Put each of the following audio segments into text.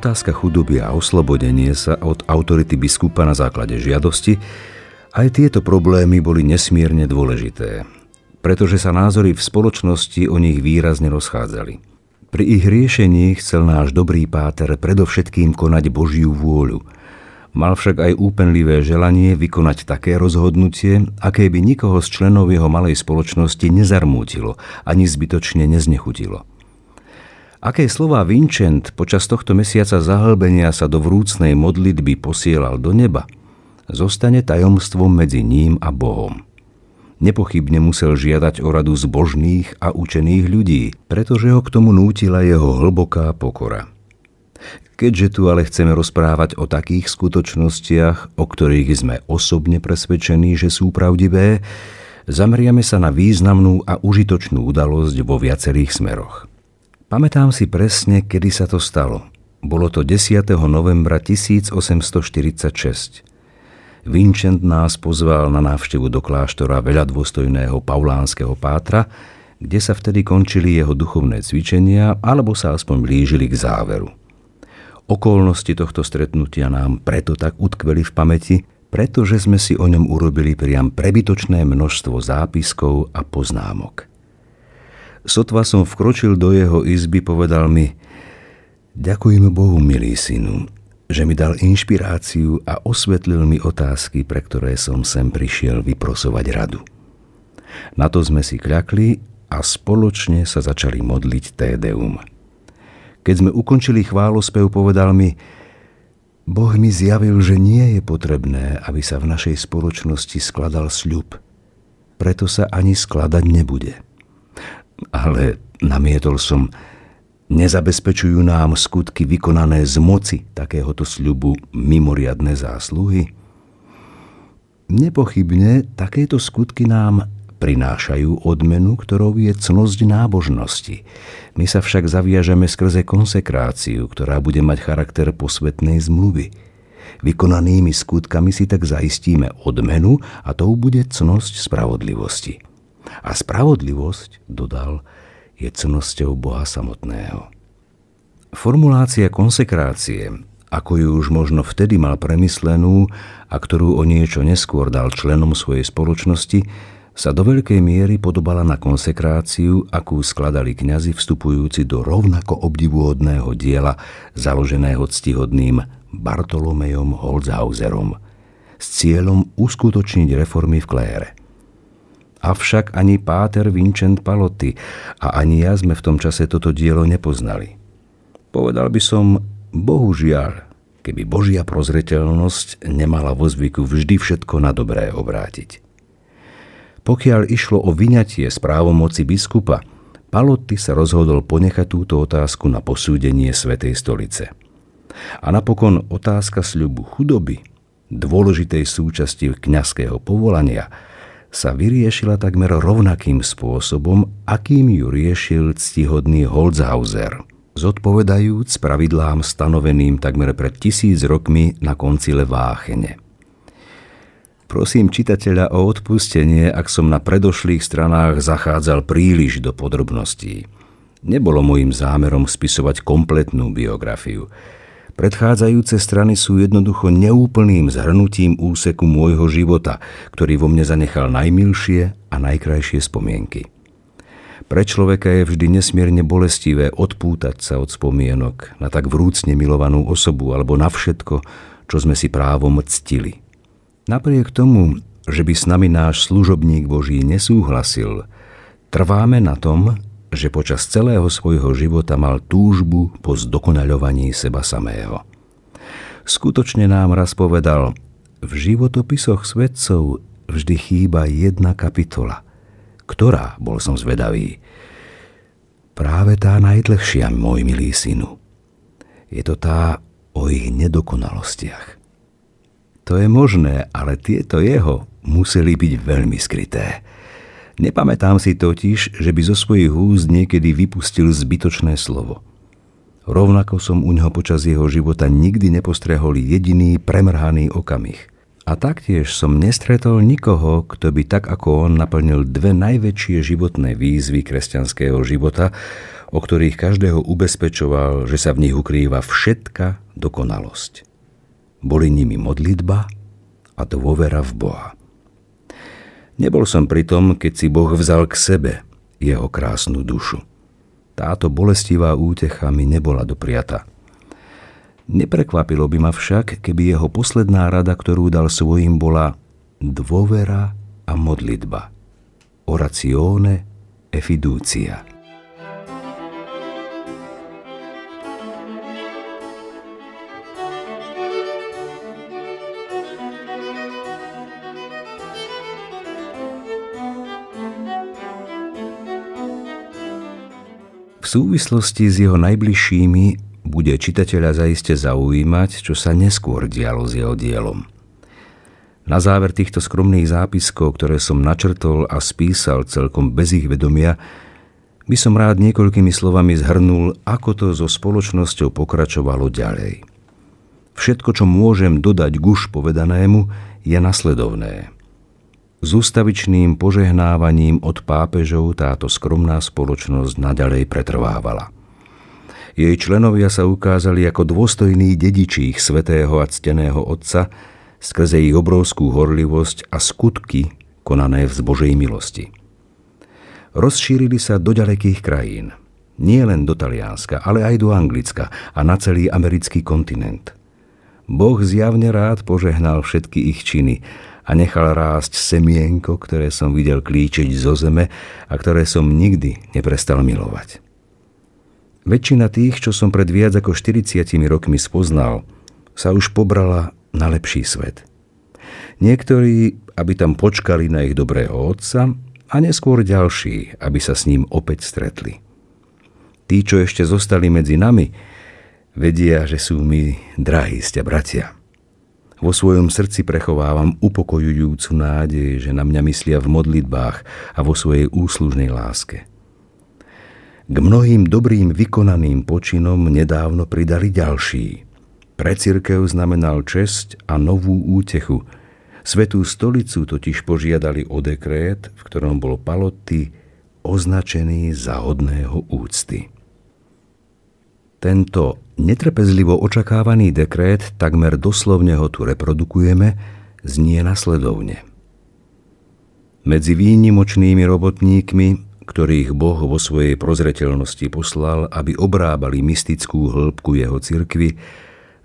Otázka chudoby a oslobodenie sa od autority biskupa na základe žiadosti, aj tieto problémy boli nesmierne dôležité, pretože sa názory v spoločnosti o nich výrazne rozchádzali. Pri ich riešení chcel náš dobrý páter predovšetkým konať Božiu vôľu. Mal však aj úpenlivé želanie vykonať také rozhodnutie, aké by nikoho z členov jeho malej spoločnosti nezarmútilo ani zbytočne neznechutilo. Aké slová Vincent počas tohto mesiaca zahlbenia sa do vrúcnej modlitby posielal do neba, zostane tajomstvom medzi ním a Bohom. Nepochybne musel žiadať o radu zbožných a učených ľudí, pretože ho k tomu nútila jeho hlboká pokora. Keďže tu ale chceme rozprávať o takých skutočnostiach, o ktorých sme osobne presvedčení, že sú pravdivé, zameriame sa na významnú a užitočnú udalosť vo viacerých smeroch. Pamätám si presne, kedy sa to stalo. Bolo to 10. novembra 1846. Vincent nás pozval na návštevu do kláštora veľa dôstojného paulánskeho pátra, kde sa vtedy končili jeho duchovné cvičenia alebo sa aspoň blížili k záveru. Okolnosti tohto stretnutia nám preto tak utkveli v pamäti, pretože sme si o ňom urobili priam prebytočné množstvo zápiskov a poznámok. Sotva som vkročil do jeho izby, povedal mi Ďakujem Bohu, milý synu, že mi dal inšpiráciu a osvetlil mi otázky, pre ktoré som sem prišiel vyprosovať radu. Na to sme si kľakli a spoločne sa začali modliť Tédeum. Keď sme ukončili chválospev, povedal mi, Boh mi zjavil, že nie je potrebné, aby sa v našej spoločnosti skladal sľub. Preto sa ani skladať nebude ale namietol som, nezabezpečujú nám skutky vykonané z moci takéhoto sľubu mimoriadne zásluhy? Nepochybne takéto skutky nám prinášajú odmenu, ktorou je cnosť nábožnosti. My sa však zaviažeme skrze konsekráciu, ktorá bude mať charakter posvetnej zmluvy. Vykonanými skutkami si tak zaistíme odmenu a tou bude cnosť spravodlivosti. A spravodlivosť, dodal, je cnosťou Boha samotného. Formulácia konsekrácie, ako ju už možno vtedy mal premyslenú a ktorú o niečo neskôr dal členom svojej spoločnosti, sa do veľkej miery podobala na konsekráciu, akú skladali kňazi vstupujúci do rovnako obdivuhodného diela založeného ctihodným Bartolomejom Holzhauserom s cieľom uskutočniť reformy v klére. Avšak ani páter Vincent Palotti a ani ja sme v tom čase toto dielo nepoznali. Povedal by som, bohužiaľ, keby Božia prozreteľnosť nemala vo zvyku vždy všetko na dobré obrátiť. Pokiaľ išlo o vyňatie z právomoci biskupa, Palotti sa rozhodol ponechať túto otázku na posúdenie Svetej stolice. A napokon otázka sľubu chudoby, dôležitej súčasti kňazského povolania – sa vyriešila takmer rovnakým spôsobom, akým ju riešil ctihodný Holzhauser, zodpovedajúc pravidlám stanoveným takmer pred tisíc rokmi na koncile Váchene. Prosím čitateľa o odpustenie, ak som na predošlých stranách zachádzal príliš do podrobností. Nebolo môjim zámerom spisovať kompletnú biografiu – Predchádzajúce strany sú jednoducho neúplným zhrnutím úseku môjho života, ktorý vo mne zanechal najmilšie a najkrajšie spomienky. Pre človeka je vždy nesmierne bolestivé odpútať sa od spomienok na tak vrúcne milovanú osobu alebo na všetko, čo sme si právom ctili. Napriek tomu, že by s nami náš služobník Boží nesúhlasil, trváme na tom, že počas celého svojho života mal túžbu po zdokonaľovaní seba samého. Skutočne nám raz povedal, v životopisoch svedcov vždy chýba jedna kapitola. Ktorá, bol som zvedavý. Práve tá najdlhšia, môj milý synu. Je to tá o ich nedokonalostiach. To je možné, ale tieto jeho museli byť veľmi skryté. Nepamätám si totiž, že by zo svojich úst niekedy vypustil zbytočné slovo. Rovnako som u neho počas jeho života nikdy nepostrehol jediný premrhaný okamih. A taktiež som nestretol nikoho, kto by tak ako on naplnil dve najväčšie životné výzvy kresťanského života, o ktorých každého ubezpečoval, že sa v nich ukrýva všetka dokonalosť. Boli nimi modlitba a dôvera v Boha. Nebol som pri tom, keď si Boh vzal k sebe jeho krásnu dušu. Táto bolestivá útecha mi nebola dopriata. Neprekvapilo by ma však, keby jeho posledná rada, ktorú dal svojim, bola dôvera a modlitba. Orazione e fiducia. Súvislosti s jeho najbližšími bude čitateľa zaiste zaujímať, čo sa neskôr dialo s jeho dielom. Na záver týchto skromných zápiskov, ktoré som načrtol a spísal celkom bez ich vedomia, by som rád niekoľkými slovami zhrnul, ako to so spoločnosťou pokračovalo ďalej. Všetko, čo môžem dodať už povedanému, je nasledovné – s ústavičným požehnávaním od pápežov táto skromná spoločnosť nadalej pretrvávala. Jej členovia sa ukázali ako dôstojní dedičí ich svetého a cteného otca skrze ich obrovskú horlivosť a skutky konané v zbožej milosti. Rozšírili sa do ďalekých krajín, nie len do Talianska, ale aj do Anglicka a na celý americký kontinent. Boh zjavne rád požehnal všetky ich činy a nechal rásť semienko, ktoré som videl klíčiť zo zeme a ktoré som nikdy neprestal milovať. Väčšina tých, čo som pred viac ako 40 rokmi spoznal, sa už pobrala na lepší svet. Niektorí, aby tam počkali na ich dobrého otca a neskôr ďalší, aby sa s ním opäť stretli. Tí, čo ešte zostali medzi nami, vedia, že sú mi drahí ste bratia. Vo svojom srdci prechovávam upokojujúcu nádej, že na mňa myslia v modlitbách a vo svojej úslužnej láske. K mnohým dobrým vykonaným počinom nedávno pridali ďalší. Pre církev znamenal česť a novú útechu. Svetú stolicu totiž požiadali o dekrét, v ktorom bol Paloty označený za hodného úcty. Tento netrpezlivo očakávaný dekrét, takmer doslovne ho tu reprodukujeme, znie nasledovne. Medzi výnimočnými robotníkmi, ktorých Boh vo svojej prozreteľnosti poslal, aby obrábali mystickú hĺbku jeho cirkvy,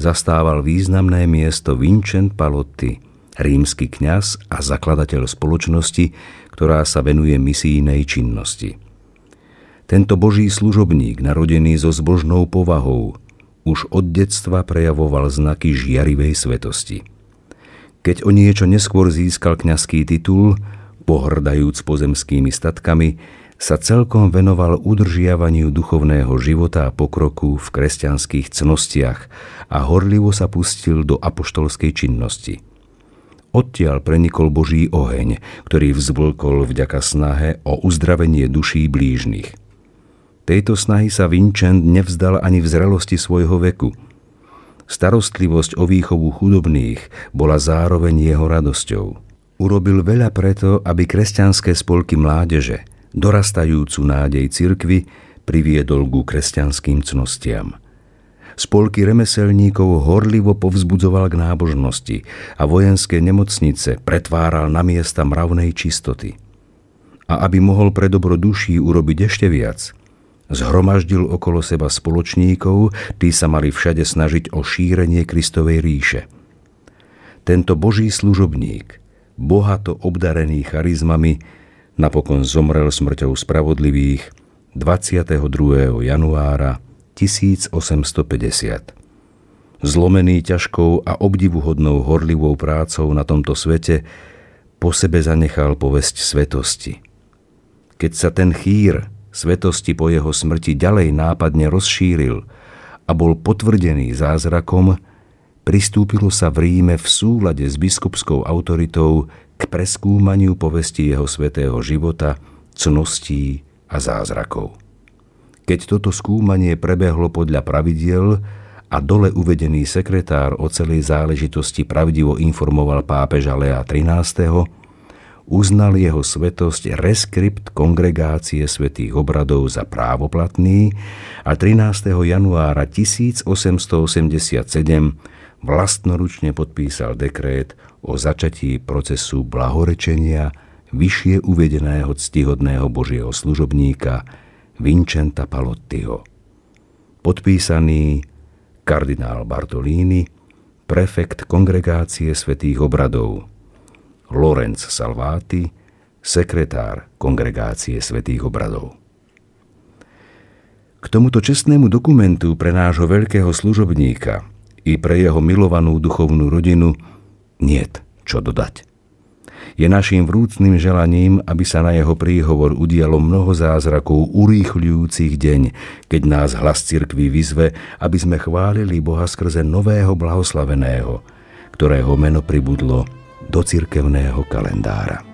zastával významné miesto Vincent Palotti, rímsky kňaz a zakladateľ spoločnosti, ktorá sa venuje misijnej činnosti. Tento boží služobník, narodený so zbožnou povahou, už od detstva prejavoval znaky žiarivej svetosti. Keď o niečo neskôr získal kňazský titul, pohrdajúc pozemskými statkami, sa celkom venoval udržiavaniu duchovného života a pokroku v kresťanských cnostiach a horlivo sa pustil do apoštolskej činnosti. Odtiaľ prenikol Boží oheň, ktorý vzblkol vďaka snahe o uzdravenie duší blížnych. Tejto snahy sa Vincent nevzdal ani v zrelosti svojho veku. Starostlivosť o výchovu chudobných bola zároveň jeho radosťou. Urobil veľa preto, aby kresťanské spolky mládeže, dorastajúcu nádej cirkvy, priviedol ku kresťanským cnostiam. Spolky remeselníkov horlivo povzbudzoval k nábožnosti a vojenské nemocnice pretváral na miesta mravnej čistoty. A aby mohol pre dobro duší urobiť ešte viac – Zhromaždil okolo seba spoločníkov, tí sa mali všade snažiť o šírenie Kristovej ríše. Tento boží služobník, bohato obdarený charizmami, napokon zomrel smrťou spravodlivých 22. januára 1850. Zlomený ťažkou a obdivuhodnou horlivou prácou na tomto svete, po sebe zanechal povesť svetosti. Keď sa ten chýr, svetosti po jeho smrti ďalej nápadne rozšíril a bol potvrdený zázrakom, pristúpilo sa v Ríme v súlade s biskupskou autoritou k preskúmaniu povesti jeho svetého života, cností a zázrakov. Keď toto skúmanie prebehlo podľa pravidiel a dole uvedený sekretár o celej záležitosti pravdivo informoval pápeža Lea XIII., uznal jeho svetosť reskript kongregácie svätých obradov za právoplatný a 13. januára 1887 vlastnoručne podpísal dekrét o začatí procesu blahorečenia vyššie uvedeného ctihodného božieho služobníka Vincenta Palottiho. Podpísaný kardinál Bartolini, prefekt kongregácie svätých obradov Lorenz Salvati, sekretár Kongregácie svätých obradov. K tomuto čestnému dokumentu pre nášho veľkého služobníka i pre jeho milovanú duchovnú rodinu niet čo dodať. Je našim vrúcným želaním, aby sa na jeho príhovor udialo mnoho zázrakov urýchľujúcich deň, keď nás hlas cirkvi vyzve, aby sme chválili Boha skrze nového blahoslaveného, ktorého meno pribudlo do cirkevného kalendára.